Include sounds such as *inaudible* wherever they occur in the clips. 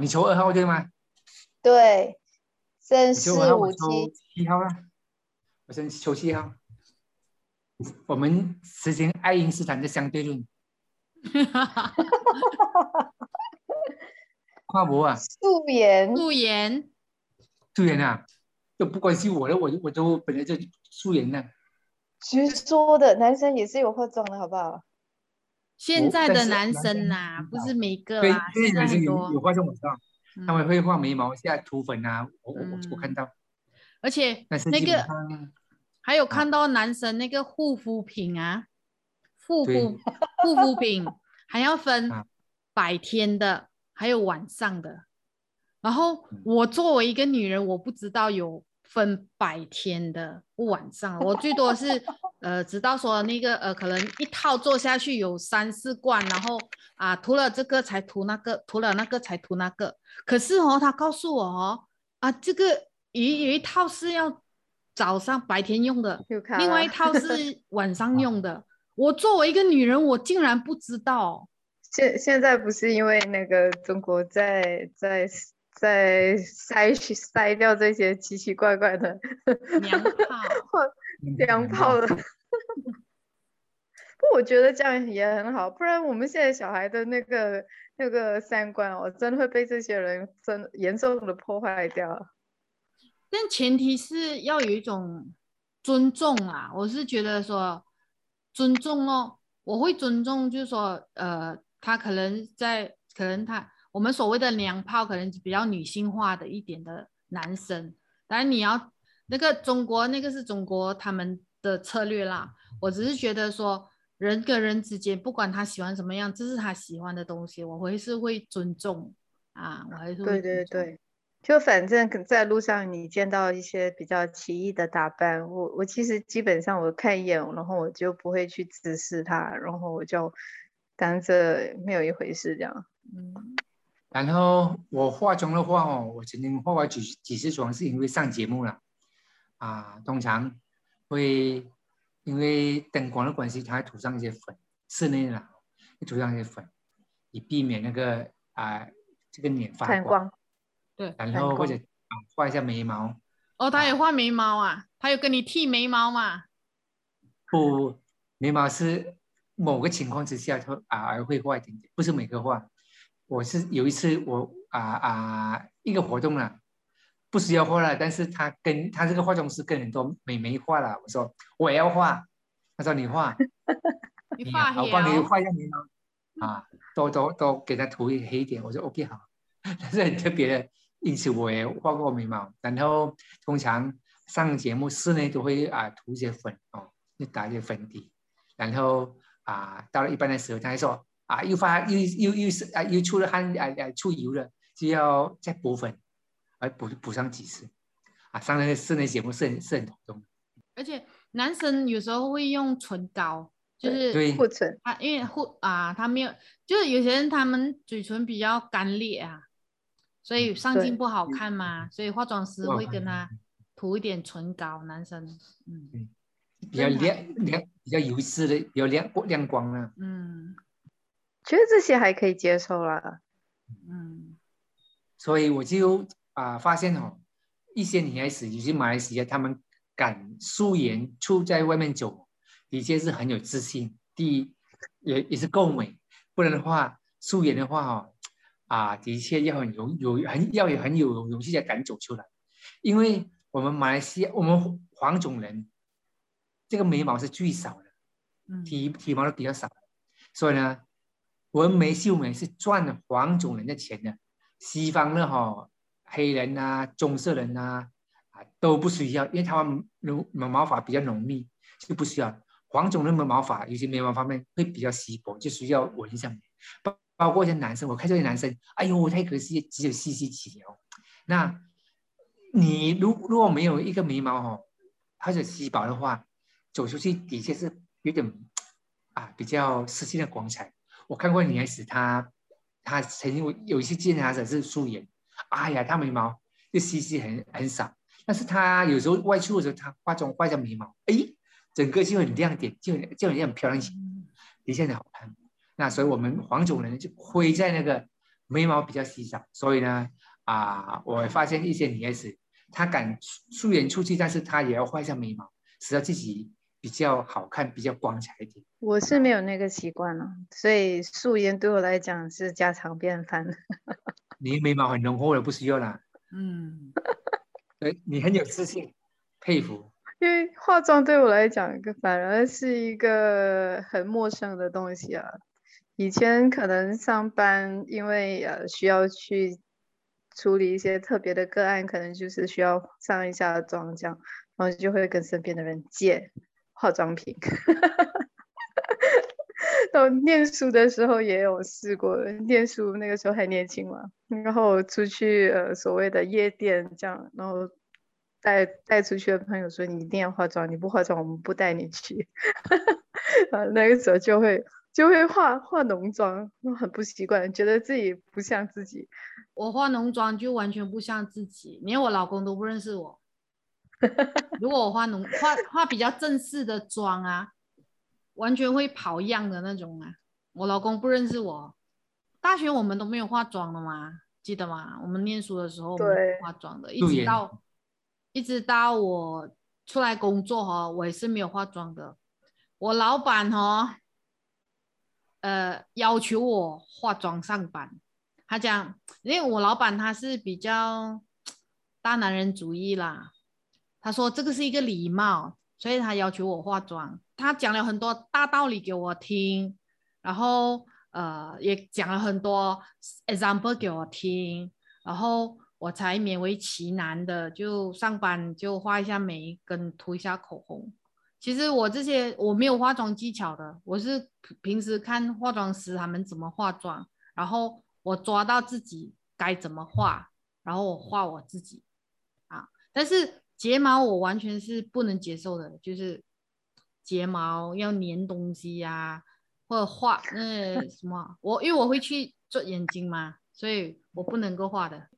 你抽二号对吗？对，生你四五七，七号啊，我先抽七号。我们实行爱因斯坦的相对论，*laughs* 跨博啊，素颜，素颜，素颜啊，都不关心我了，我我都本来就素颜的。谁说的男生也是有化妆的，好不好？现在的男男生生呐、不是每个现在现在很男生有有多，化妆我知道，他们嗯会画眉毛、现在涂粉啊，我我我看到，而且那个还有看到男生那个护肤品啊，护肤护肤品还要分啊白天的，还有晚上的。然后嗯。我作为一个女人，我不知道有分白天的晚上，我最多是呃直到说那个呃可能一套做下去有三四罐，然后啊涂了这个才涂那个，涂了那个才涂那个。可是哦，他告诉我哦啊这个有一有一套是要早上白天用的，另外一套是 *laughs* 晚上用的。我作为一个女人，我竟然不知道。现现在不是因为那个中国在在在筛去筛掉这些奇奇怪怪的娘炮，娘炮的。不，我觉得这样也很好，不然我们现在小孩的那个那个三观哦，真的会被这些人真严重的破坏掉。但前提是要有一种尊重啊。我是觉得说尊重哦，我会尊重，就是说呃，他可能在可能他我们所谓的娘炮，可能比较女性化的一点的男生。当然你要那个中国那个是中国他们的策略啦。我只是觉得说人跟人之间，不管他喜欢什么样，这是他喜欢的东西，我会是会尊重啊，我还是会对对对，就反正在路上你见到一些比较奇异的打扮，我我其实基本上我看一眼，然后我就不会去直视他，然后我就当着没有一回事这样。嗯。然后我化妆的话哦，我曾经化过几几次妆，是因为上节目了啊，通常会因为灯光的关系，它会涂上一些粉，室内啦，会涂上一些粉，以避免那个啊这个脸发反光，对，然后或者啊画一下眉毛，哦，他有画眉毛啊，他有跟你剃眉毛嘛？不，眉毛是某个情况之下，他啊而会画一点点，不是每个画。我是有一次我啊啊一个活动了，不需要画了，但是他跟他这个化妆师跟很多美眉画了，我说我也要画，他说你画，*laughs* 你你发好我帮你，画一下眉毛。啊，都都都给他涂黑一点，我说 OK 好，*laughs* 但是很特别的，因此我也画过眉毛，然后通常上节目室内都会啊涂一些粉哦，就打一些粉底，然后啊到了一半的时候，他还说啊又发又又又是啊又出了汗啊啊出油了，就要再补粉，而补补上几次，啊上那个室内节目是很是很头痛的，而且男生有时候会用唇膏，就是对护唇，他因为护啊，他没有，就是有些人他们嘴唇比较干裂啊，所以上镜不好看嘛，所以化妆师会跟他涂一点唇膏，男生，嗯。比较亮亮比较油脂的，比较亮亮光啊。嗯觉得这些还可以接受啦。嗯，所以我就啊、发现哦，一些女孩子，尤其马来西亚，她们敢素颜出在外面走，的确是很有自信。第一，也也是够美，不然的话，素颜的话哦，啊，的确要很勇有很要有很有勇气才敢走出来，因为我们马来西亚我们黄种人这个眉毛是最少的，嗯体体毛都比较少，所以呢，纹眉绣眉是赚黄种人的钱的，西方的哈、黑人啊、棕色人啊啊都不需要，因为他们浓毛毛发比较浓密，就不需要。黄种人的毛发，有些眉毛方面会比较稀薄，就需要纹上面。包包括一些男生，我看这些男生，哎呦，太可惜，只有细细几条。那你如如果没有一个眉毛哦，或者稀薄的话，走出去的确是有点啊比较失去了光彩。我看过女孩子，她她曾经有一次见她的是素颜，哎呀，她眉毛就细细很很少，但是她有时候外出的时候，她化妆画一下眉毛，哎，整个就很亮点，就很就很很漂亮起来，的确很好看。那所以我们黄种人就灰在那个眉毛比较稀少，所以呢，啊，我发现一些女孩子，她敢素颜出去，但是她也要画一下眉毛，使得自己比较好看，比较光彩一点。我是没有那个习惯了，所以素颜对我来讲是家常便饭。*laughs* 你眉毛很浓厚的，不需要啦。嗯，*laughs* 对你很有自信，佩服。*laughs* 因为化妆对我来讲，反而是一个很陌生的东西啊。以前可能上班，因为呃需要去处理一些特别的个案，可能就是需要上一下妆这样，然后就会跟身边的人借化妆品。*laughs* 到念书的时候也有试过，念书那个时候还年轻嘛，然后出去呃所谓的夜店这样，然后带带出去的朋友说你一定要化妆，你不化妆我们不带你去。*laughs* 啊，那个时候就会就会化化浓妆，很不习惯，觉得自己不像自己。我化浓妆就完全不像自己，连我老公都不认识我。*laughs* 如果我化浓化化比较正式的妆啊，完全会跑样的那种啊。我老公不认识我，大学我们都没有化妆的嘛，记得吗？我们念书的时候我们对不化妆的，一直到一直到我出来工作哈、我也是没有化妆的。我老板哈，呃，要求我化妆上班。他讲，因为我老板他是比较大男人主义啦，他说这个是一个礼貌，所以他要求我化妆。他讲了很多大道理给我听，然后呃也讲了很多 example 给我听，然后我才勉为其难的就上班就画一下眉跟涂一下口红。其实我这些我没有化妆技巧的，我是平时看化妆师他们怎么化妆，然后我抓到自己该怎么画，然后我画我自己啊。但是睫毛我完全是不能接受的，就是睫毛要粘东西呀、或者画那什么，我因为我会去做眼睛嘛，所以我不能够画的。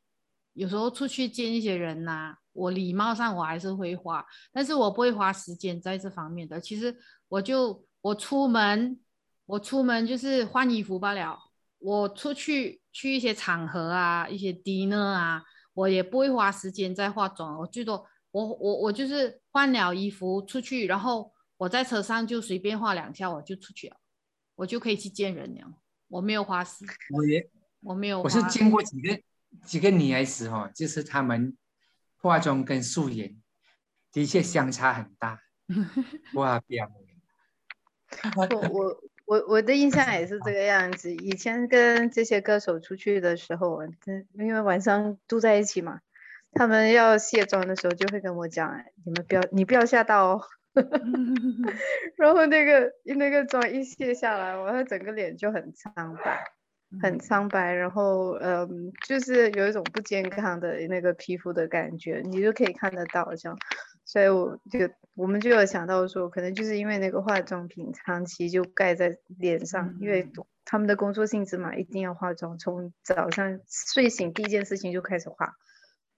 有时候出去见一些人呐、我礼貌上我还是会画，但是我不会花时间在这方面的。其实我就我出门，我出门就是换衣服罢了。我出去去一些场合啊，一些 dinner 啊，我也不会花时间在化妆。我最多我我我就是换了衣服出去，然后我在车上就随便画两下，我就出去了，我就可以去见人了。我没有花时，我也我没有。我是见过几个几个女孩子哈、哦，就是她们化妆跟素颜的确相差很大。*laughs* 哇，表 *laughs* 我我我我的印象也是这个样子。以前跟这些歌手出去的时候，嗯因为晚上住在一起嘛，他们要卸妆的时候就会跟我讲：“哎你们不要，你不要吓到哦。*laughs* ”然后那个那个妆一卸下来，我的整个脸就很苍白，很苍白，然后嗯，就是有一种不健康的那个皮肤的感觉，你就可以看得到这样。所以我就我们就有想到说，可能就是因为那个化妆品长期就盖在脸上，因为嗯他们的工作性质嘛，一定要化妆，从早上睡醒第一件事情就开始化。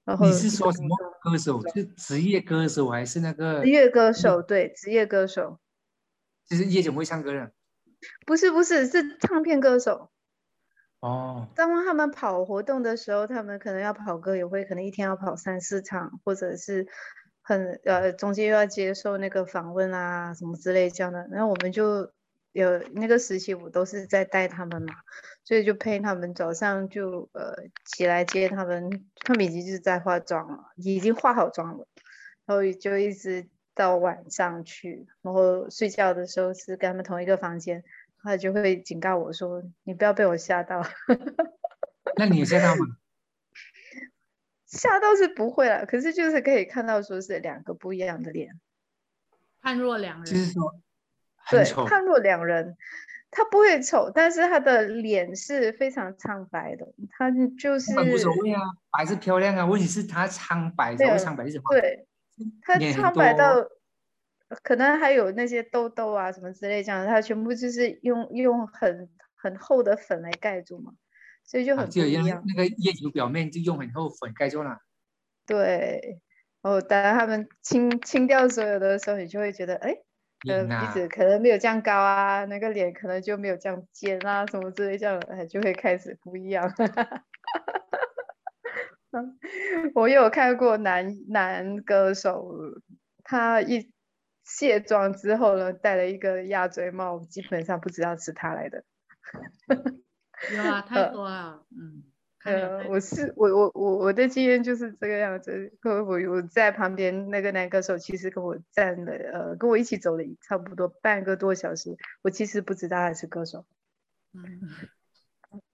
然后你是说什么歌手？是职业歌手还是那个职？业歌手，对，职业歌手，就是夜总会唱歌的？不是不是是唱片歌手。哦，当他们跑活动的时候，他们可能要跑歌友会，可能一天要跑三四场，或者是很呃中间又要接受那个访问啊什么之类这样的。然后我们就有那个时期我都是在带他们嘛，所以就陪他们早上就呃起来接他们，他们已经是在化妆了，已经化好妆了，然后就一直到晚上去，然后睡觉的时候是跟他们同一个房间，他就会警告我说：“你不要被我吓到。*laughs* ”那你有吓到吗？*laughs* 吓到是不会了，可是就是可以看到说是两个不一样的脸，判若两人。就是说很对，丑，判若两人。他不会丑，但是他的脸是非常苍白的，他就是无所谓啊，白是漂亮啊，问题是他苍白，所没有谓苍白是什么？对，他苍白到可能还有那些痘痘啊什么之类这样，他全部就是用用很很厚的粉来盖住嘛，所以就啊很不就一样。那个液体表面就用很厚粉盖住了。对，哦，当然他们清清掉所有的时候，你就会觉得，哎，呃，鼻脸啊子可能没有这样高啊，那个脸可能就没有这样尖啊，什么之类这样，哎，就会开始不一样。嗯 *laughs* 我有看过男男歌手，他一卸妆之后呢，戴了一个鸭嘴帽，基本上不知道是他来的。有啊，*laughs* 太多了。嗯，呃，我是我我我我的经验就是这个样子。我我我在旁边那个男歌手，其实跟我站了，呃，跟我一起走了差不多半个多小时。我其实不知道他是歌手，嗯，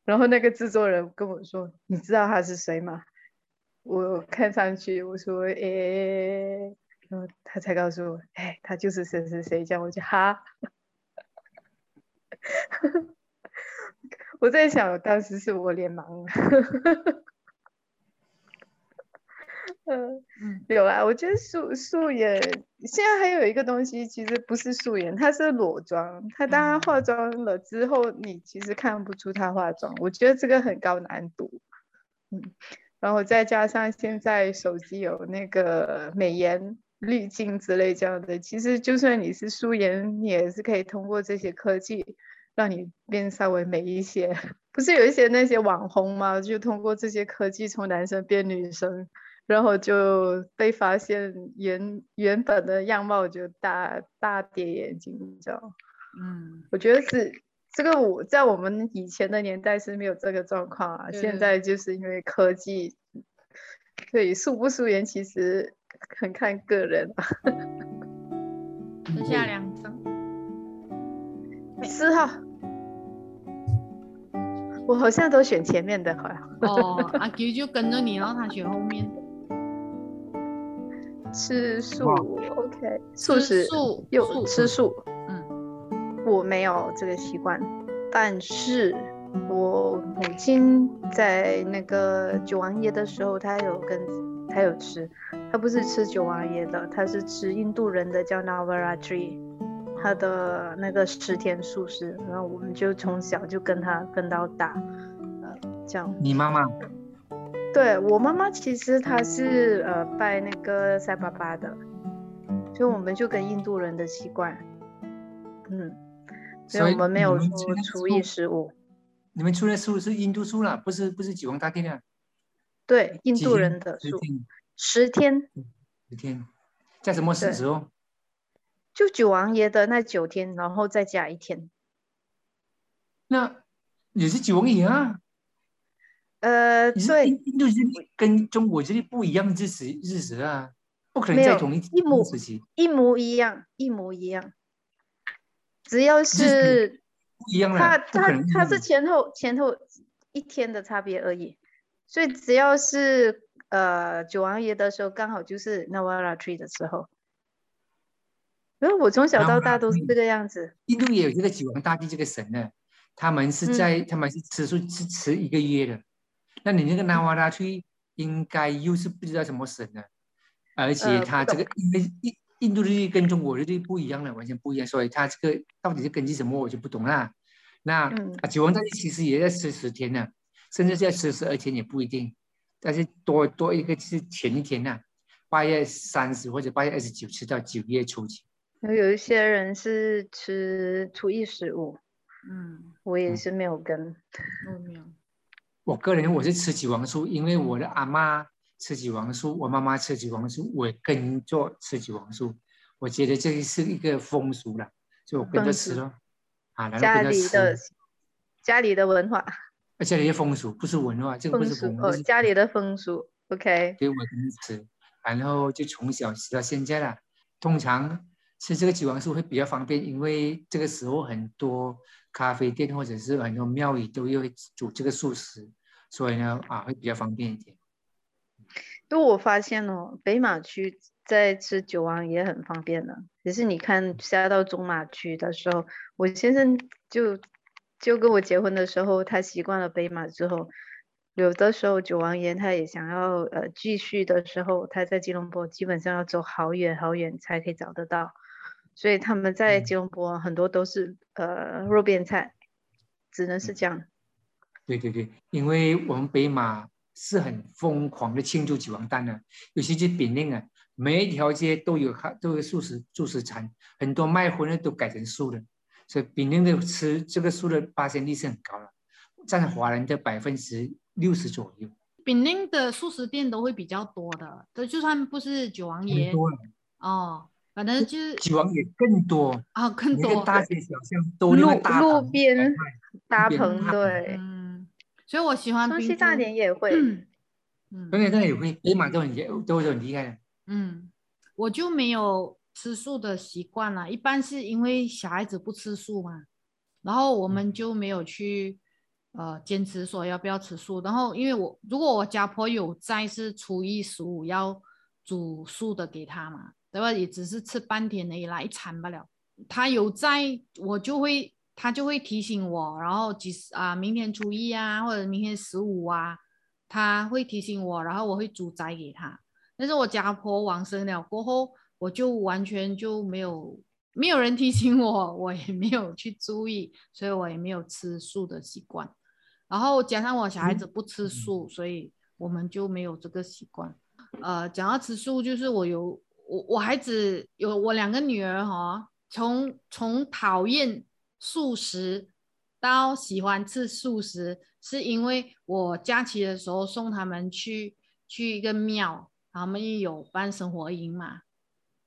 然后那个制作人跟我说：“你知道他是谁吗？”我看上去，我说：“诶。”然后他才告诉我：“哎，他就是谁谁谁。”这样我就哈。我在想，当时是我脸盲了。嗯，嗯有啊，我觉得素素颜现在还有一个东西，其实不是素颜，它是裸妆。它当然化妆了之后，你其实看不出她化妆，我觉得这个很高难度。嗯，然后再加上现在手机有那个美颜滤镜之类这样的，其实就算你是素颜，你也是可以通过这些科技让你变稍微美一些。*laughs* 不是有一些那些网红吗？就通过这些科技从男生变女生。然后就被发现原原本的样貌就大大跌眼镜，你知道？嗯，我觉得是这个我在我们以前的年代是没有这个状况啊，现在就是因为科技，所以素不素颜其实很看个人啊。*laughs* 剩下两张。四号，我好像都选前面的，好像。哦，阿 Q 就跟着你，然后他选后面。吃素，OK，素食素又素吃素，嗯，我没有这个习惯，但是我母亲在那个九王爷的时候，她有跟她有吃，她不是吃九王爷的，她是吃印度人的叫 Navaratri，她的那个十天素食，然后我们就从小就跟他跟到大，呃，这样。你妈妈对我妈妈其实她是呃拜那个塞巴巴的，所以我们就跟印度人的习惯，嗯。所以我们没有说你们吃的厨艺食物，你们出的素是印度素啦，不是不是九王大帝的。对印度人的素，十天十天在什么时对时候？就九王爷的那九天，然后再加一天。那也是九王爷啊，呃，你是对，印印度日跟中国这些不一样的日时日时啊，不可能在同一一模时期，一模一样，一模一样。只要是是不一样它了，不可它它是前后前后一天的差别而已，所以只要是呃九王爷的时候，刚好就是 Navaratri 的时候。然后我从小到大都是这个样子，印度也有这个九王大帝这个神呢，他们是在、他们是吃素是吃一个月的，那你那个南瓦拉去应该又是不知道什么神的，而且他这个因为印印度日历跟中国日历不一样了，完全不一样，所以他这个到底是根据什么我就不懂啦。那、嗯。啊九王大帝其实也在吃十天呢，甚至是要吃十二天也不一定，但是多多一个是前一天呐、八月三十或者八月二十九吃到九月初几。有一些人是吃厨艺食物，嗯，嗯我也是没有跟。我没有。我个人我是吃几王素，因为我的阿妈吃几王素，我妈妈吃几王素，我也跟着吃几王素。我觉得这是一个风俗了，所以我跟着吃咯。啊，然后家里的家里的文化啊，家里的风俗不是文化，这个不风俗是文化，哦，家里的风俗，OK，给我跟着吃，然后就从小吃到现在了。通常吃这个九王素会比较方便，因为这个时候很多咖啡店或者是很多庙宇都会煮这个素食，所以呢啊会比较方便一点。因为我发现哦，北马区在吃酒王也很方便的。只是你看下到中马区的时候，我先生就就跟我结婚的时候，他习惯了北马之后，有的时候九王爷他也想要呃继续的时候，他在吉隆坡基本上要走好远好远才可以找得到，所以他们在嗯。吉隆坡很多都是呃肉边菜，只能是这样。对对对，因为我们北马是很疯狂的庆祝九王诞的，尤其是槟榔啊，每一条街都有哈都有素食素食餐，很多卖荤的都改成素的，所以槟榔的吃这个素的发生率是很高的，占华人的百分之六十左右，丙宁的素食店都会比较多的，对，就算不是九王爷很多，哦，反正就是九王也更多，啊更多，大街小巷都路路边卖大边大棚对，嗯，所以我喜欢东西大点也会。*clears throat* 嗯东西大点也会，北马都很厉都很厉害的。嗯，我就没有吃素的习惯了，一般是因为小孩子不吃素嘛，然后我们就没有去呃坚持说要不要吃素。然后因为我如果我家婆有在，是初一十五要煮素的给他嘛，对吧？也只是吃半天而已啦，一餐不了。他有在，我就会他就会提醒我，然后几时啊，明天初一啊，或者明天十五啊，他会提醒我，然后我会煮斋给他。但是我家婆往生了过后，我就完全就没有没有人提醒我，我也没有去注意，所以我也没有吃素的习惯。然后加上我小孩子不吃素，所以我们就没有这个习惯。呃，讲到吃素，就是我有我我孩子有我两个女儿哈，从从讨厌素食到喜欢吃素食，是因为我假期的时候送他们去去一个庙，他们也有办生活营嘛。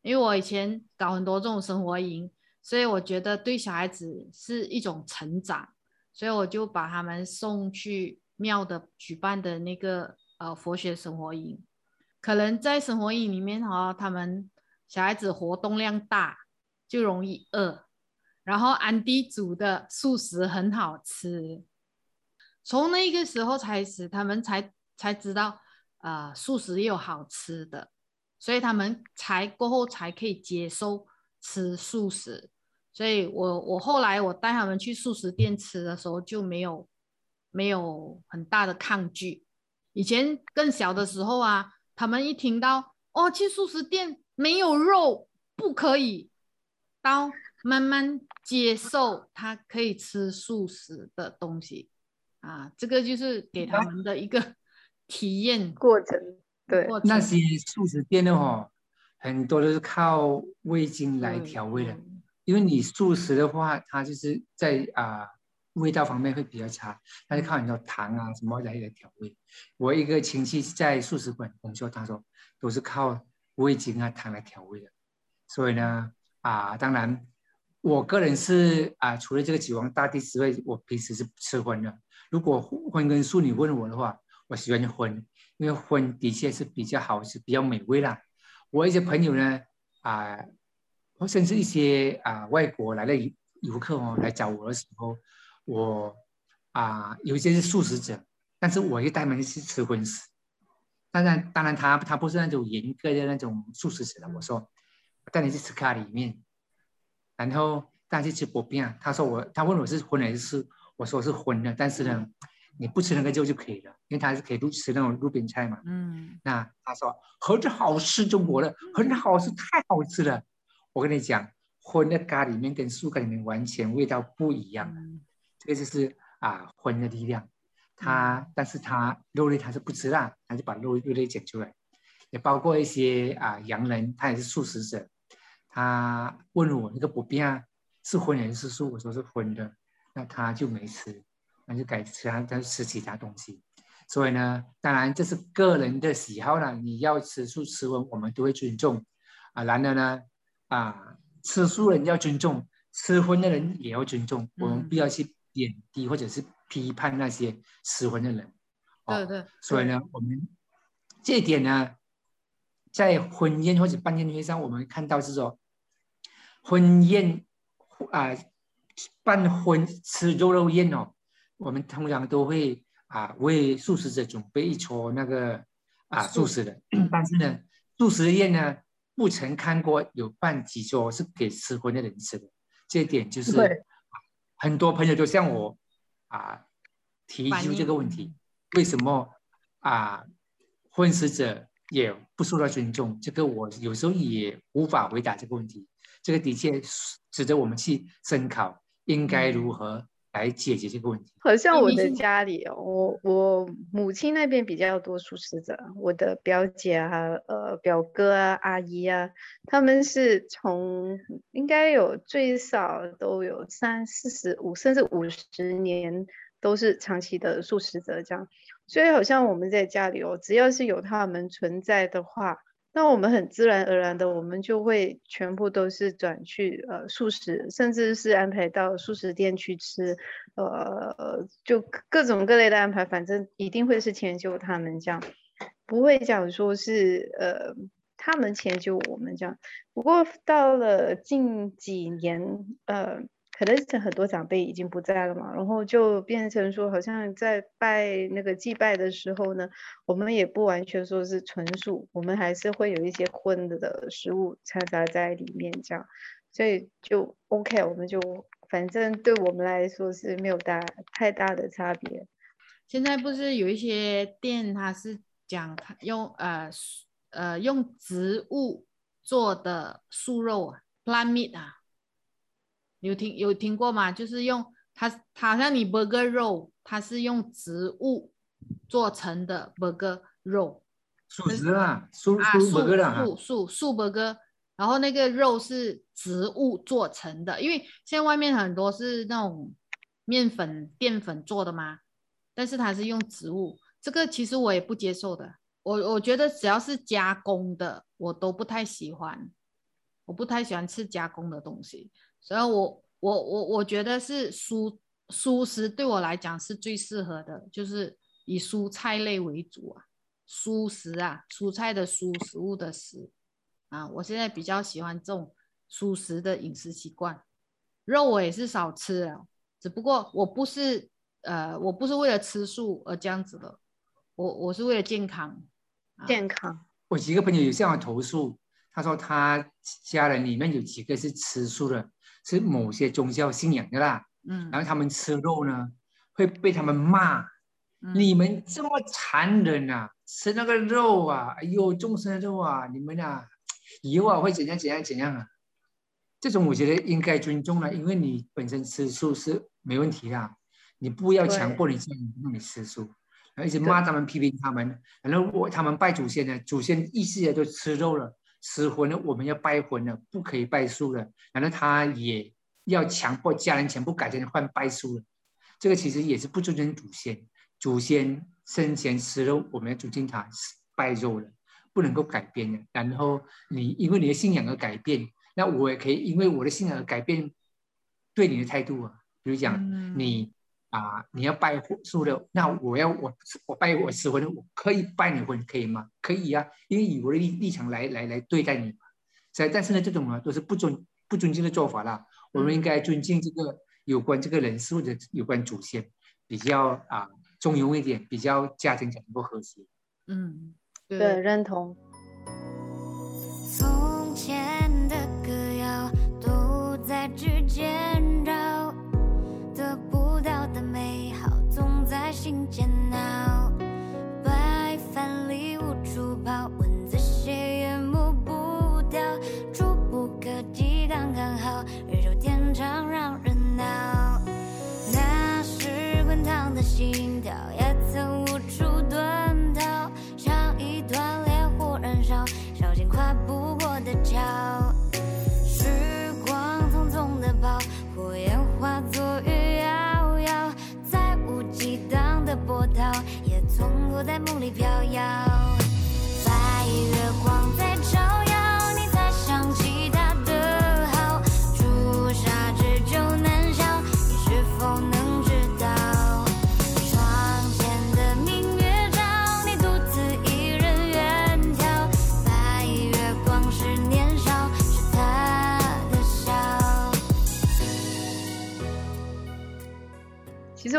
因为我以前搞很多这种生活营，所以我觉得对小孩子是一种成长，所以我就把他们送去庙的举办的那个呃佛学生活营。可能在生活营里面哈、他们小孩子活动量大，就容易饿。然后安迪煮的素食很好吃，从那个时候开始，他们才才知道，呃，素食也有好吃的，所以他们才过后才可以接受吃素食。所以我我后来我带他们去素食店吃的时候就没有没有很大的抗拒。以前更小的时候啊，他们一听到哦去素食店没有肉不可以，到慢慢接受他可以吃素食的东西啊，这个就是给他们的一个体验过程，对，过。那些素食店的哦，很多都是靠味精来对调味的。嗯因为你素食的话，它就是在啊、味道方面会比较差，但是靠很多糖啊什么来来调味。我一个亲戚在素食馆工作，他说都是靠味精啊糖来调味的。所以呢，啊，当然我个人是啊，除了这个九王大帝之外，我平时是不吃荤的。如果荤跟素你问我的话，我喜欢荤，因为荤的确是比较好吃，比较美味啦。我一些朋友呢，啊。甚至一些啊、外国来的游游客哦来找我的时候，我啊、有一些是素食者，但是我会带他们去吃荤食。当然，当然他他不是那种严格的那种素食者了。我说，我带你去吃咖喱面，然后带他去吃薄饼啊。他说我，他问我是荤还是素，我说我是荤的，但是呢，你不吃那个肉就可以了，因为他是可以路吃那种路边菜嘛。嗯那他说很好吃，中国的很好吃，太好吃了。我跟你讲，荤的咖喱面跟素咖喱面完全味道不一样，嗯这个就是啊荤的力量。他，但是他肉类他是不吃辣，他就把肉肉类捡出来。也包括一些啊洋人，他也是素食者，他问我那个薄饼啊是荤还是素，我说是荤的，那他就没吃，那就改吃他，他就吃其他东西。所以呢，当然这是个人的喜好了，你要吃素吃荤，我们都会尊重啊。然而呢，啊，吃素人要尊重，吃荤的人也要尊重，我们嗯不要去贬低或者是批判那些吃荤的人。哦对对，所以呢，我们这一点呢，在婚宴或者办宴会上，我们看到是说，婚宴啊、办婚吃肉肉宴哦，我们通常都会啊为素食者准备一桌那个啊素素食。的，*clears throat* 但是呢，素食宴呢不曾看过有办几桌是给吃荤的人吃的，这一点就是对很多朋友都向我啊提出这个问题，为什么啊婚食者也不受到尊重？这个我有时候也无法回答这个问题。这个的确值得我们去思考，应该如何来解决这个问题。好像我的家里哦，我我母亲那边比较多素食者，我的表姐啊、呃表哥啊、阿姨啊，他们是从应该有最少都有三四十五甚至五十年都是长期的素食者这样，所以好像我们在家里哦，只要是有他们存在的话，那我们很自然而然的，我们就会全部都是转去呃素食，甚至是安排到素食店去吃，呃，就各种各类的安排，反正一定会是迁就他们这样，不会讲说是呃他们迁就我们这样。不过到了近几年，呃，可能是很多长辈已经不在了嘛，然后就变成说，好像在拜那个祭拜的时候呢，我们也不完全说是纯素，我们还是会有一些荤的的食物掺杂在里面这样，所以就 OK，我们就反正对我们来说是没有大太大的差别。现在不是有一些店，它是讲用呃呃用植物做的素肉啊，plant meat 啊，有听有听过吗？就是用它，它好像你 burger 肉，它是用植物做成的 burger 肉素食啊，素啊，素素 burger 啦啊素素素 burger，然后那个肉是植物做成的，因为现在外面很多是那种面粉淀粉做的嘛，但是它是用植物，这个其实我也不接受的。我我觉得只要是加工的，我都不太喜欢，我不太喜欢吃加工的东西，所以我我我我觉得是蔬蔬食对我来讲是最适合的，就是以蔬菜类为主啊，蔬食啊，蔬菜的蔬，食物的食。啊，我现在比较喜欢这种蔬食的饮食习惯，肉我也是少吃了，只不过我不是呃，我不是为了吃素而这样子的，我我是为了健康。啊健康，我几个朋友有向我投诉，他说他家人里面有几个是吃素的，是某些宗教信仰的啦，嗯。然后他们吃肉呢会被他们骂，嗯。你们这么残忍啊，吃那个肉啊，哎呦众生的肉啊，你们啊以后啊会怎样怎样怎样啊？这种我觉得应该尊重了，因为你本身吃素是没问题的，你不要强迫你家人让你吃素。然后一直骂他们、批评他们，然后我他们拜祖先呢，祖先意识的都吃肉了，吃荤了，我们要拜荤了，不可以拜素了。然后他也要强迫家人全部改成换拜素了，这个其实也是不尊重祖先。祖先生前吃肉，我们要尊敬他拜肉了，不能够改变的。然后你因为你的信仰而改变，那我也可以因为我的信仰而改变对你的态度啊。比如讲，你啊，你要拜素的，那我要我我拜我吃荤的，我可以拜你荤，可以吗？可以啊，因为以我的立立场来来来对待你嘛。在但是呢，这种呢都是不尊不尊敬的做法啦。我们应该尊敬这个有关这个人事或者有关祖先，比较啊中庸一点，比较家庭才能够和谐。嗯，对，认同。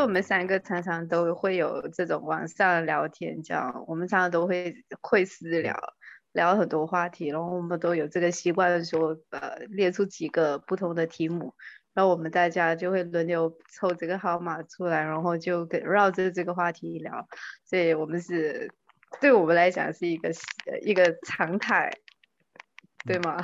我们三个常常都会有这种网上聊天，这样我们常常都会会私聊，聊很多话题，然后我们都有这个习惯说，呃，列出几个不同的题目，然后我们大家就会轮流抽这个号码出来，然后就跟绕着这个话题聊，所以我们是对我们来讲是一个呃一个常态，对吗？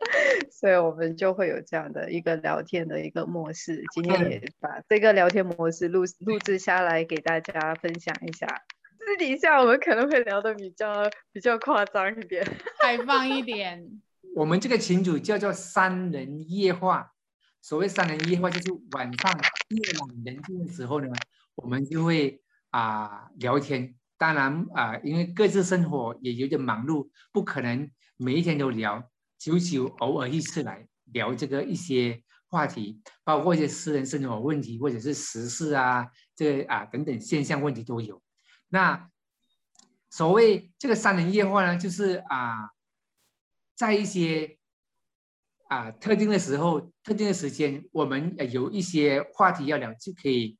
*laughs* 所以我们就会有这样的一个聊天的一个模式。今天也把这个聊天模式录录制下来给大家分享一下。私底下我们可能会聊的比较比较夸张一点。*laughs* 开放一点。我们这个群组叫做三人夜话。所谓三人夜话，就是晚上夜晚人静的时候呢，我们就会啊聊天。当然啊，因为各自生活也有点忙碌，不可能每一天都聊。久久偶尔一次来聊这个一些话题，包括一些私人生活问题，或者是时事啊，这啊等等现象问题都有。那所谓这个三人夜话呢，就是啊，在一些啊特定的时候、特定的时间，我们有一些话题要聊，就可以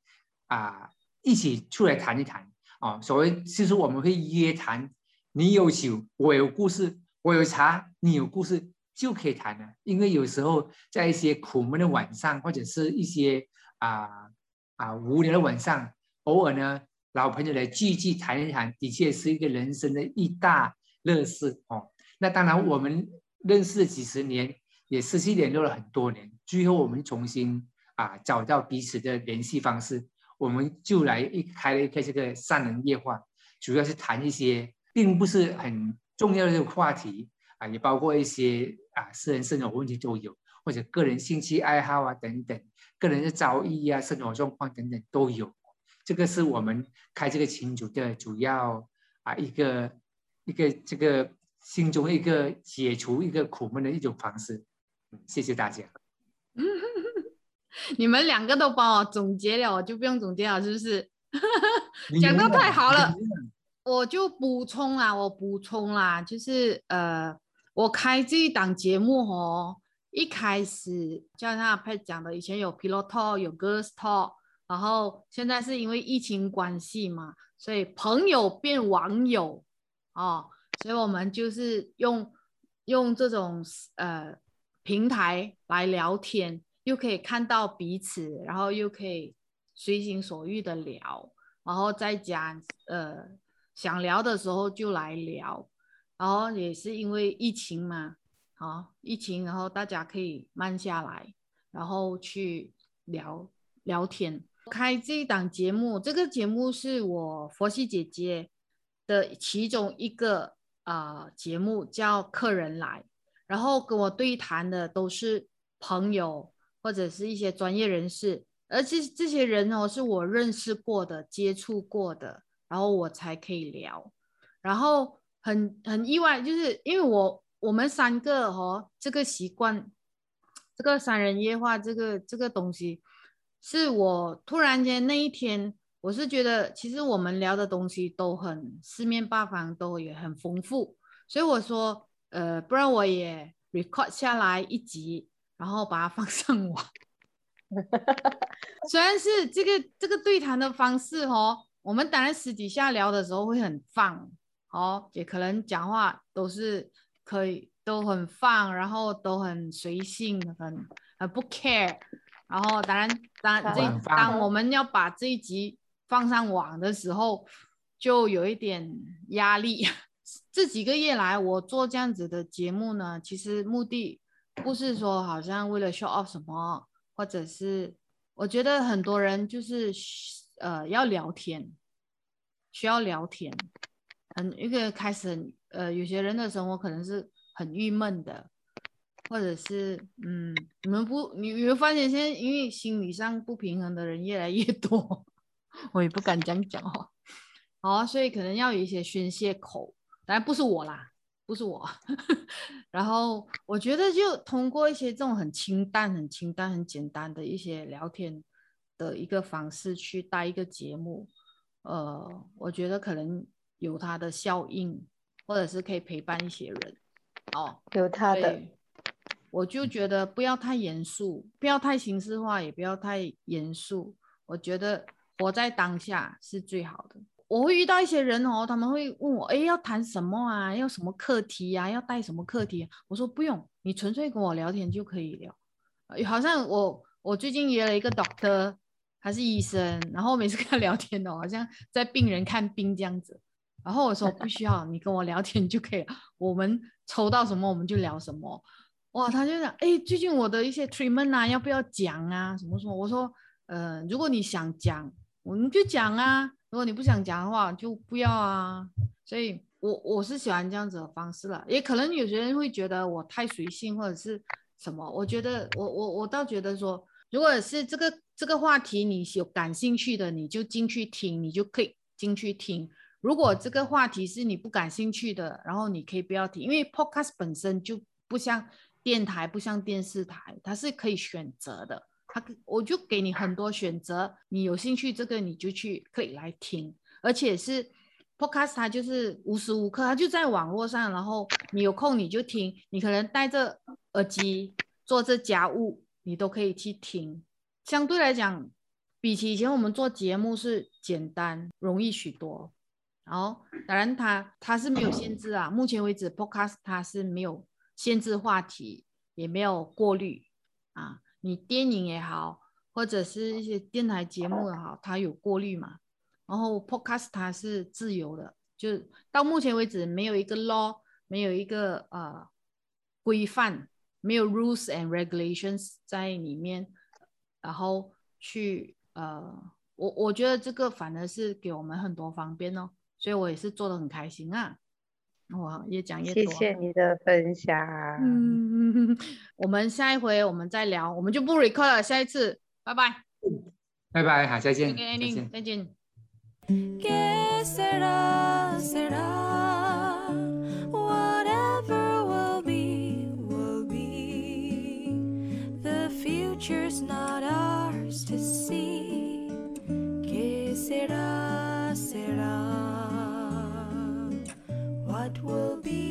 啊一起出来谈一谈啊。所谓就是我们会约谈，你有酒，我有故事。我有茶，你有故事就可以谈了。因为有时候在一些苦闷的晚上，或者是一些啊啊无聊的晚上，偶尔呢，老朋友来聚聚谈一谈，的确是一个人生的一大乐事哦。那当然，我们认识几十年，也失去联络了很多年，最后我们重新啊找到彼此的联系方式，我们就来一开了一个这个三人夜话，主要是谈一些并不是很。重要的话题啊，也包括一些啊私人生活问题都有，或者个人兴趣爱好啊等等，个人的遭遇啊、生活状况等等都有。这个是我们开这个群组的主要啊一个一个这个心中一个解除一个苦闷的一种方式。谢谢大家。*laughs* 你们两个都帮我总结了，我就不用总结了，是不是？*laughs* 讲的太好了。我就补充啦，我补充啦，就是呃，我开这一档节目哦，一开始就像他配讲的，以前有 Pilot Talk，有 Girls Talk，然后现在是因为疫情关系嘛，所以朋友变网友哦，所以我们就是用用这种呃平台来聊天，又可以看到彼此，然后又可以随心所欲的聊，然后再讲呃。想聊的时候就来聊，然后也是因为疫情嘛，好疫情，然后大家可以慢下来，然后去聊聊天。开这一档节目，这个节目是我佛系姐姐的其中一个啊节目，叫客人来，然后跟我对谈的都是朋友或者是一些专业人士，而且这些人哦是我认识过的、接触过的。然后我才可以聊，然后很很意外，就是因为我我们三个哦，这个习惯，这个三人夜话，这个这个东西，是我突然间那一天，我是觉得其实我们聊的东西都很四面八方，都也很丰富，所以我说，呃，不然我也 record 下来一集，然后把它放上网。*laughs* 虽然是这个这个对谈的方式哦。我们当然私底下聊的时候会很放，哦，也可能讲话都是可以都很放，然后都很随性，很很不 care。然后当然当这当我们要把这一集放上网的时候，就有一点压力。*laughs* 这几个月来，我做这样子的节目呢，其实目的不是说好像为了 show off 什么，或者是我觉得很多人就是。呃，要聊天，需要聊天，很一个开始很呃，有些人的生活可能是很郁闷的，或者是嗯，你们不，你你会发现现在因为心理上不平衡的人越来越多，*laughs* 我也不敢这样讲哈，好，所以可能要有一些宣泄口，当然不是我啦，不是我，*laughs* 然后我觉得就通过一些这种很清淡、很清淡、很简单的一些聊天。的一个方式去带一个节目，呃，我觉得可能有它的效应，或者是可以陪伴一些人，哦，有它的，我就觉得不要太严肃，不要太形式化，也不要太严肃。我觉得活在当下是最好的。我会遇到一些人哦，他们会问我，哎，要谈什么啊？要什么课题呀？要带什么课题？我说不用，你纯粹跟我聊天就可以了。好像我我最近约了一个 doctor，他是医生，然后每次跟他聊天哦，好像在病人看病这样子。然后我说不需要，你跟我聊天就可以了。我们抽到什么我们就聊什么。哇，他就讲，哎，最近我的一些 treatment 啊，要不要讲啊？什么什么？我说，呃，如果你想讲，我们就讲啊。如果你不想讲的话，就不要啊。所以，我我是喜欢这样子的方式了。也可能有些人会觉得我太随性或者是什么。我觉得，我我我倒觉得说，如果是这个这个话题你有感兴趣的，你就进去听，你就可以进去听。如果这个话题是你不感兴趣的，然后你可以不要听，因为 podcast 本身就不像电台，不像电视台，它是可以选择的。它我就给你很多选择，你有兴趣这个你就去可以来听，而且是 podcast，它就是无时无刻它就在网络上，然后你有空你就听，你可能戴着耳机做着家务，你都可以去听。相对来讲，比起以前我们做节目是简单容易许多。然后当然它它是没有限制啊，目前为止 podcast 它是没有限制话题，也没有过滤啊。你电影也好，或者是一些电台节目也好，它有过滤嘛？然后 podcast 它是自由的，就到目前为止没有一个 law，没有一个呃规范，没有 rules and regulations 在里面，然后去呃，我我觉得这个反而是给我们很多方便哦，所以我也是做的很开心啊。我，越讲越多。谢谢你的分享。嗯，*laughs* 我们下一回我们再聊，我们就不 record 了。下一次，拜拜。拜拜，好，再见。再见，再见。future's not ours to see. Que será, será? What will be?